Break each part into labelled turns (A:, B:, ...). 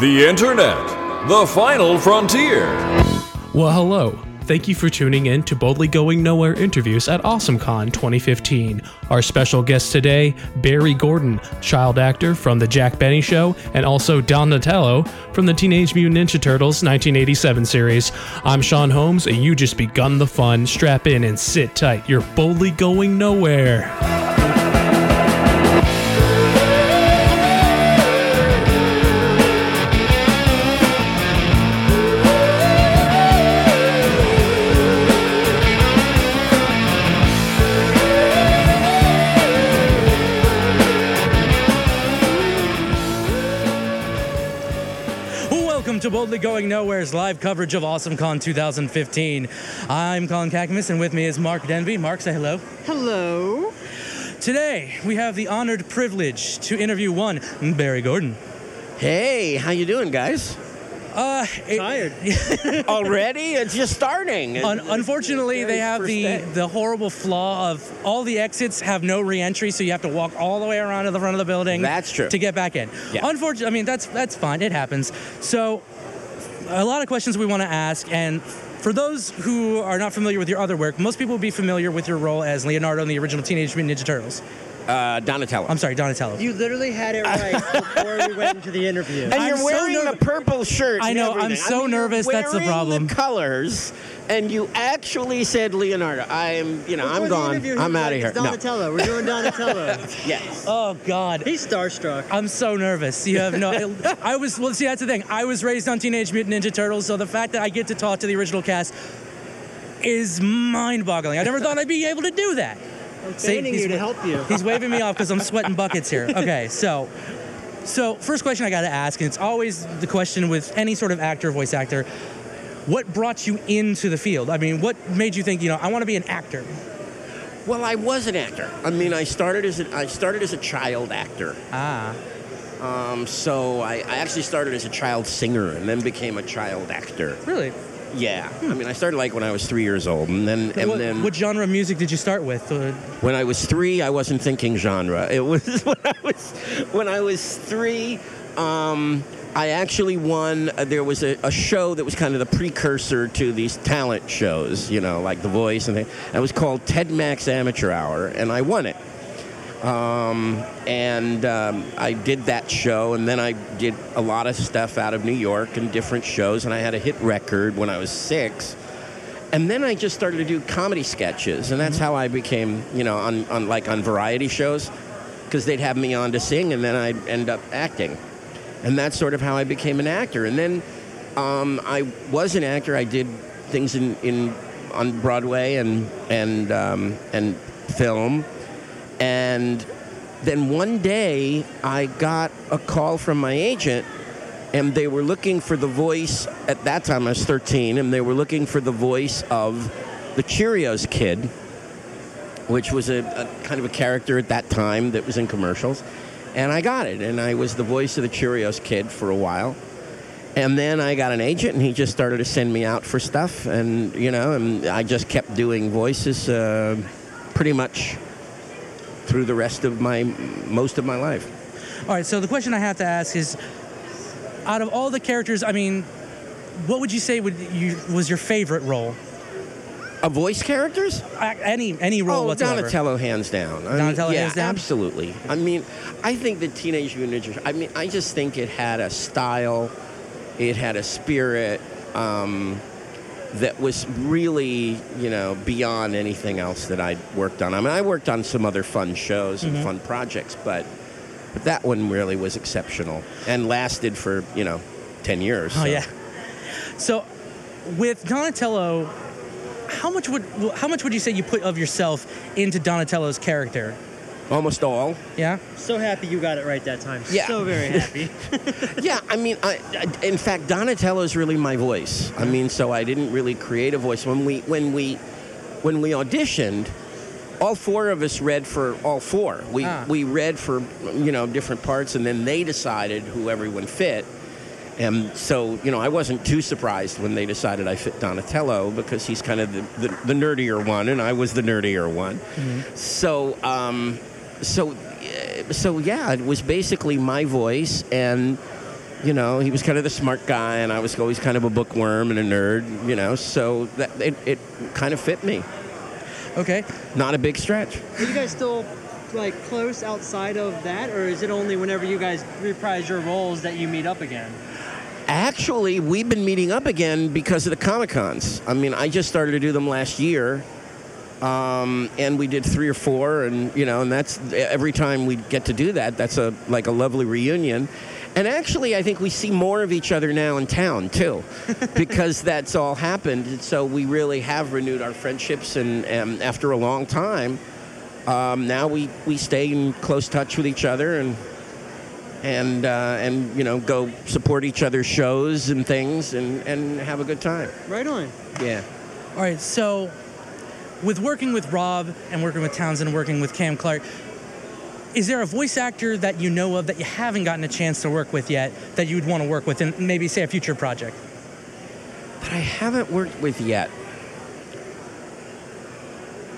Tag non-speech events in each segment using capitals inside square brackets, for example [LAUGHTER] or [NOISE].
A: The Internet, the final frontier.
B: Well, hello. Thank you for tuning in to Boldly Going Nowhere interviews at AwesomeCon 2015. Our special guest today, Barry Gordon, child actor from The Jack Benny Show, and also Donatello from the Teenage Mutant Ninja Turtles 1987 series. I'm Sean Holmes, and you just begun the fun. Strap in and sit tight. You're boldly going nowhere. Boldly Going Nowhere's live coverage of AwesomeCon 2015. I'm Colin Kakamas, and with me is Mark Denby. Mark, say hello.
C: Hello.
B: Today, we have the honored privilege to interview one, Barry Gordon.
D: Hey, how you doing, guys?
B: Uh, it-
C: Tired. [LAUGHS]
D: Already? It's just starting.
B: Un- unfortunately, they have the,
D: day.
B: the horrible flaw of all the exits have no re-entry, so you have to walk all the way around to the front of the building.
D: That's true.
B: To get back in.
D: Yeah.
B: Unfortunately, I mean that's that's fine. It happens. So, a lot of questions we want to ask, and for those who are not familiar with your other work, most people will be familiar with your role as Leonardo in the original Teenage Mutant Ninja Turtles.
D: uh, Donatello.
B: I'm sorry, Donatello.
C: You literally had it right [LAUGHS] before we went into the interview.
D: and
B: I'm
D: you're
B: so
D: wearing a purple shirt.
B: I
D: and
B: know, I'm
D: everything.
B: so
D: mean, you're
B: nervous, that's the problem.
D: The colors, and you actually said Leonardo. I am, you know,
C: Before
D: I'm gone. I'm out of here.
C: It's Donatello. We're doing Donatello. [LAUGHS]
D: Yes.
B: oh God.
C: He's starstruck.
B: I'm so nervous. You have no. I was. Well, see, that's the thing. I was raised on Teenage Mutant Ninja Turtles, so the fact that I get to talk to the original cast is mind-boggling. I never thought I'd be able to do that.
C: I'm
B: See,
C: fanning
B: he's
C: you to help you.
B: He's waving me off because I'm sweating buckets here. [LAUGHS] Okay, so. So, first question I got to ask, and it's always the question with any sort of actor, voice actor, what brought you into the field? I mean, what made you think, you know, I want to be an actor?
D: Well, I was an actor. I mean, I started as a, I started as a child actor.
B: Ah,
D: Um, so I, I actually started as a child singer and then became a child actor.
B: really?
D: Yeah. I mean, I started like when I was three years old, and then and
B: what,
D: then
B: what genre of music did you start with? Uh,
D: When I was three, I wasn't thinking genre. It was [LAUGHS] when I was when I was three. Um, I actually won. Uh, there was a, a show that was kind of the precursor to these talent shows, you know, like The Voice, and they, it was called Ted Mack Amateur Hour, and I won it. Um, and um, I did that show, and then I did a lot of stuff out of New York and different shows, and I had a hit record when I was six. And then I just started to do comedy sketches, and that's how I became, you know, on, on like on variety shows, because they'd have me on to sing, and then I'd end up acting, and that's sort of how I became an actor. And then um, I was an actor. I did things in, in on Broadway and and um, and film, and then one day I got a call from my agent and they were looking for the voice at that time I was 13 and they were looking for the voice of the Cheerios kid which was a, a kind of a character at that time that was in commercials and I got it. And I was the voice of the Cheerios kid for a while. And then I got an agent and he just started to send me out for stuff. And you know and I just kept doing voices uh, pretty much through the rest of my most of my life.
B: All right, so the question I have to ask is out of all the characters, I mean, what would you say would you was your favorite role?
D: A voice characters
B: Any any role
D: oh,
B: whatsoever.
D: Donatello, hands down. I mean,
B: Donatello,
D: yeah,
B: hands down?
D: absolutely. I mean, I think the Teenage Mutant Ninja. I mean, I just think it had a style, it had a spirit um, that was really, you know, beyond anything else that I'd worked on. I mean, I worked on some other fun shows and
B: Mm-hmm.
D: fun projects, but but that one really was exceptional and lasted for you know ten years.
B: Oh
D: so.
B: yeah. So with Donatello, how much would how much would you say you put of yourself into Donatello's character?
D: almost all.
B: Yeah.
C: So happy you got it right that time.
D: Yeah.
C: So very [LAUGHS] happy. [LAUGHS]
D: Yeah, I mean, I, I, in fact, Donatello is really my voice. I mean, so I didn't really create a voice when we when we when we auditioned. All four of us read for all four. We
B: Ah.
D: we read for you know different parts, and then they decided who everyone fit. And so, you know, I wasn't too surprised when they decided I fit Donatello because he's kind of the, the, the nerdier one, and I was the nerdier one. So, um, so, so yeah, it was basically my voice, and you know, he was kind of the smart guy, and I was always kind of a bookworm and a nerd, you know. So that it, it kind of fit me.
B: Okay.
D: Not a big stretch.
C: Are you guys still like close outside of that, or is it only whenever you guys reprise your roles that you meet up again?
D: Actually, we've been meeting up again because of the Comic Cons. I mean, I just started to do them last year, um, and we did three or four, and you know, and that's every time we get to do that, that's a like a lovely reunion. And actually, I think we see more of each other now in town too, [LAUGHS] because that's all happened. So we really have renewed our friendships, and, and after a long time, um, now we, we stay in close touch with each other, and and uh, and you know go support each other's shows and things, and, and have a good time.
C: Right on.
D: Yeah.
B: All right. So, with working with Rob and working with Townsend and working with Cam Clarke, is there a voice actor that you know of that you haven't gotten a chance to work with yet that you would want to work with in maybe say a future project?
D: that I haven't worked with yet.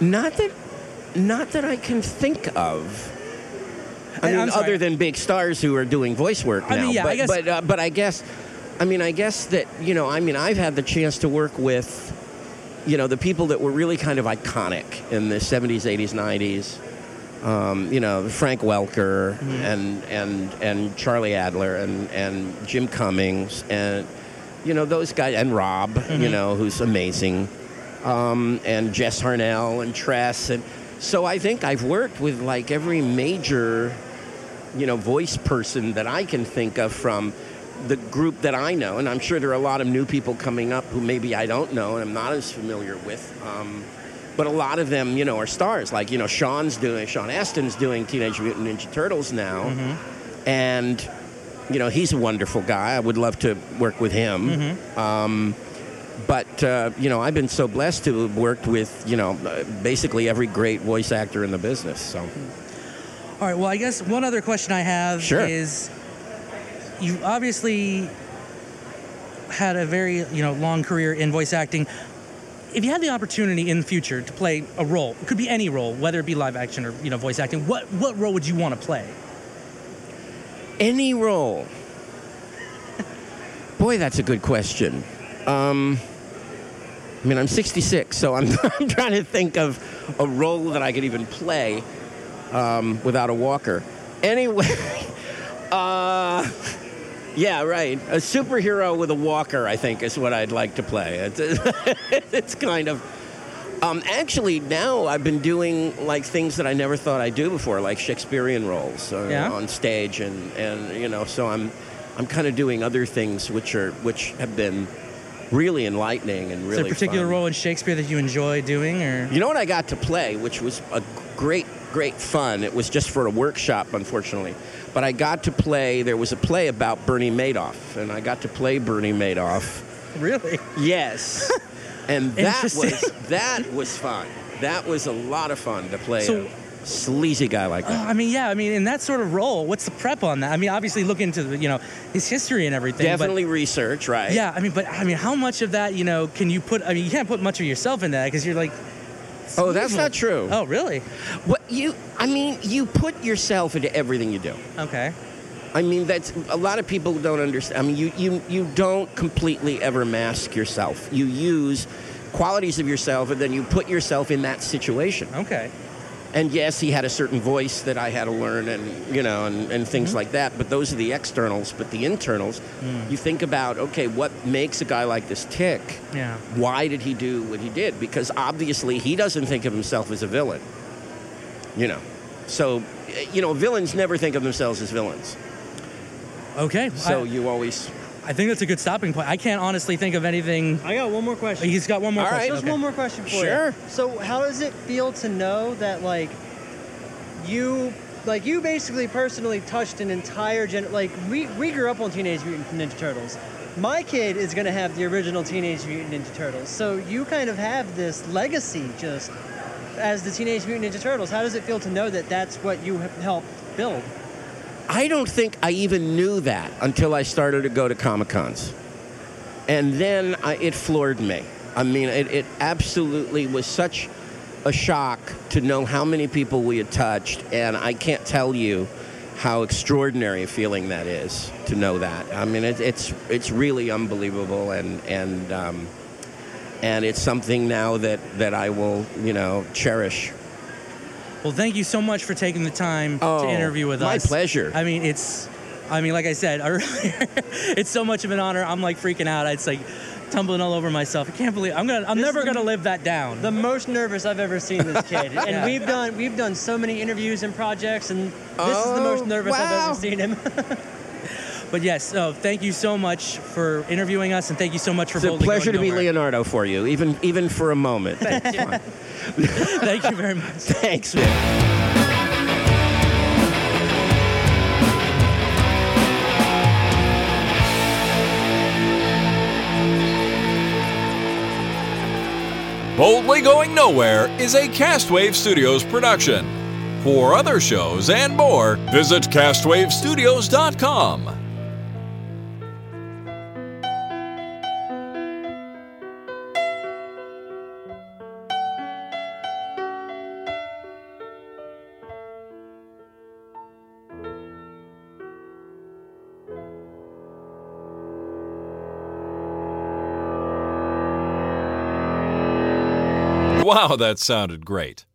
D: Not that, not that I can think of. I
B: I-
D: mean, other than big stars who are doing voice work
B: I
D: now.
B: mean, yeah,
D: but
B: I guess-
D: but, uh, but I guess, I mean, I guess that you know, I mean, I've had the chance to work with, you know, the people that were really kind of iconic in the '70s, '80s, '90s. Um, you know, Frank Welker
B: Mm-hmm.
D: and and and Charlie Adler and and Jim Cummings and you know those guys and Rob,
B: Mm-hmm.
D: you know, who's amazing, um, and Jess Harnell and Tress and so I think I've worked with like every major, you know, voice person that I can think of from the group that I know, and I'm sure there are a lot of new people coming up who maybe I don't know and I'm not as familiar with. Um, but a lot of them, you know, are stars. Like you know, Sean's doing, Sean Astin's doing Teenage Mutant Ninja Turtles now, and you know, he's a wonderful guy. I would love to work with him. Um, but uh, you know, I've been so blessed to have worked with you know uh, basically every great voice actor in the business. So
B: All right. Well, I guess one other question I have
D: Sure.
B: is, you obviously had a very you know long career in voice acting. If you had the opportunity in the future to play a role, it could be any role, whether it be live action or you know voice acting, what what role would you want to play?
D: any role. Boy, that's a good question. Um, I mean, I'm 66, so I'm, [LAUGHS] I'm trying to think of a role that I could even play um, without a walker. Anyway, [LAUGHS] uh, yeah, right. A superhero with a walker, I think, is what I'd like to play. It's, [LAUGHS] it's kind of. Um, actually, now I've been doing like things that I never thought I'd do before, like Shakespearean roles uh,
B: Yeah?
D: on stage, and, and you know, so I'm I'm kind of doing other things which are which have been really enlightening and really.
B: Is there a particular
D: fun.
B: role in Shakespeare that you enjoy doing, or
D: You know what I got to play, which was a great, great fun. It was just for a workshop, unfortunately. But I got to play, there was a play about Bernie Madoff, and I got to play Bernie Madoff.
B: really?
D: Yes. [LAUGHS] and that was that was fun. That was a lot of fun to play
B: So-
D: sleazy guy like
B: Oh,
D: that.
B: I mean, yeah. I mean, in that sort of role, what's the prep on that? I mean, obviously look into the, you know his history and everything. but-
D: Definitely research, right?
B: Yeah, I mean, but I mean, how much of that, you know, can you put? I mean, you can't put much of yourself in that because you're like.
D: Oh, that's not true.
B: Oh, really?
D: What you I mean, you put yourself into everything you do.
B: Okay.
D: I mean, that's a lot of people don't understand. I mean, you, you, you don't completely ever mask yourself. You use qualities of yourself and then you put yourself in that situation.
B: Okay.
D: And yes, he had a certain voice that I had to learn and, you know, and, and things mm-hmm. like that. But those are the externals. But the internals, mm. you think about, okay, what makes a guy like this tick?
B: Yeah.
D: Why did he do what he did? Because obviously he doesn't think of himself as a villain. You know. So, eh, you know, villains never think of themselves as villains.
B: Okay.
D: So
B: I,
D: you always
B: I think that's a good stopping point. I can't honestly think of anything.
C: I got one more question.
B: He's got one more
D: All right.
B: question.
C: Just
B: Okay.
C: one more question for
D: Sure.
C: you. Sure. So, how does it feel to know that, like, you, like, you basically personally touched an entire gen? Like, we we grew up on Teenage Mutant Ninja Turtles. My kid is gonna have the original Teenage Mutant Ninja Turtles. So you kind of have this legacy, just as the Teenage Mutant Ninja Turtles. How does it feel to know that that's what you have helped build?
D: I don't think I even knew that until I started to go to Comic Cons. And then I, it floored me. I mean, it, it absolutely was such a shock to know how many people we had touched. And I can't tell you how extraordinary a feeling that is to know that. I mean, it, it's it's really unbelievable, and and um, and it's something now that that I will you know cherish.
B: Well, thank you so much for taking the time
D: Oh,
B: to interview with
D: my
B: us.
D: My pleasure.
B: I mean, it's, I mean, like I said earlier, [LAUGHS] it's so much of an honor. I'm like freaking out. It's like tumbling all over myself. I can't believe I'm gonna. I'm
C: This
B: never
C: the-
B: gonna live that down.
C: The most nervous I've ever seen this kid, [LAUGHS] and
B: Yeah.
C: we've done we've done so many interviews and projects, and this is the
D: Oh,
C: most nervous I've ever seen him. [LAUGHS]
B: but yes, oh, thank you so much for interviewing us, and thank you so much for
D: It's a pleasure to
B: going
D: be
B: nowhere.
D: Leonardo for you, even even for a moment.
B: Thank you [LAUGHS] very much. [LAUGHS]
D: Thanks, man.
A: Boldly Going Nowhere is a Castwave Studios production. For other shows and more, visit castwavestudios.com. Wow, that sounded great.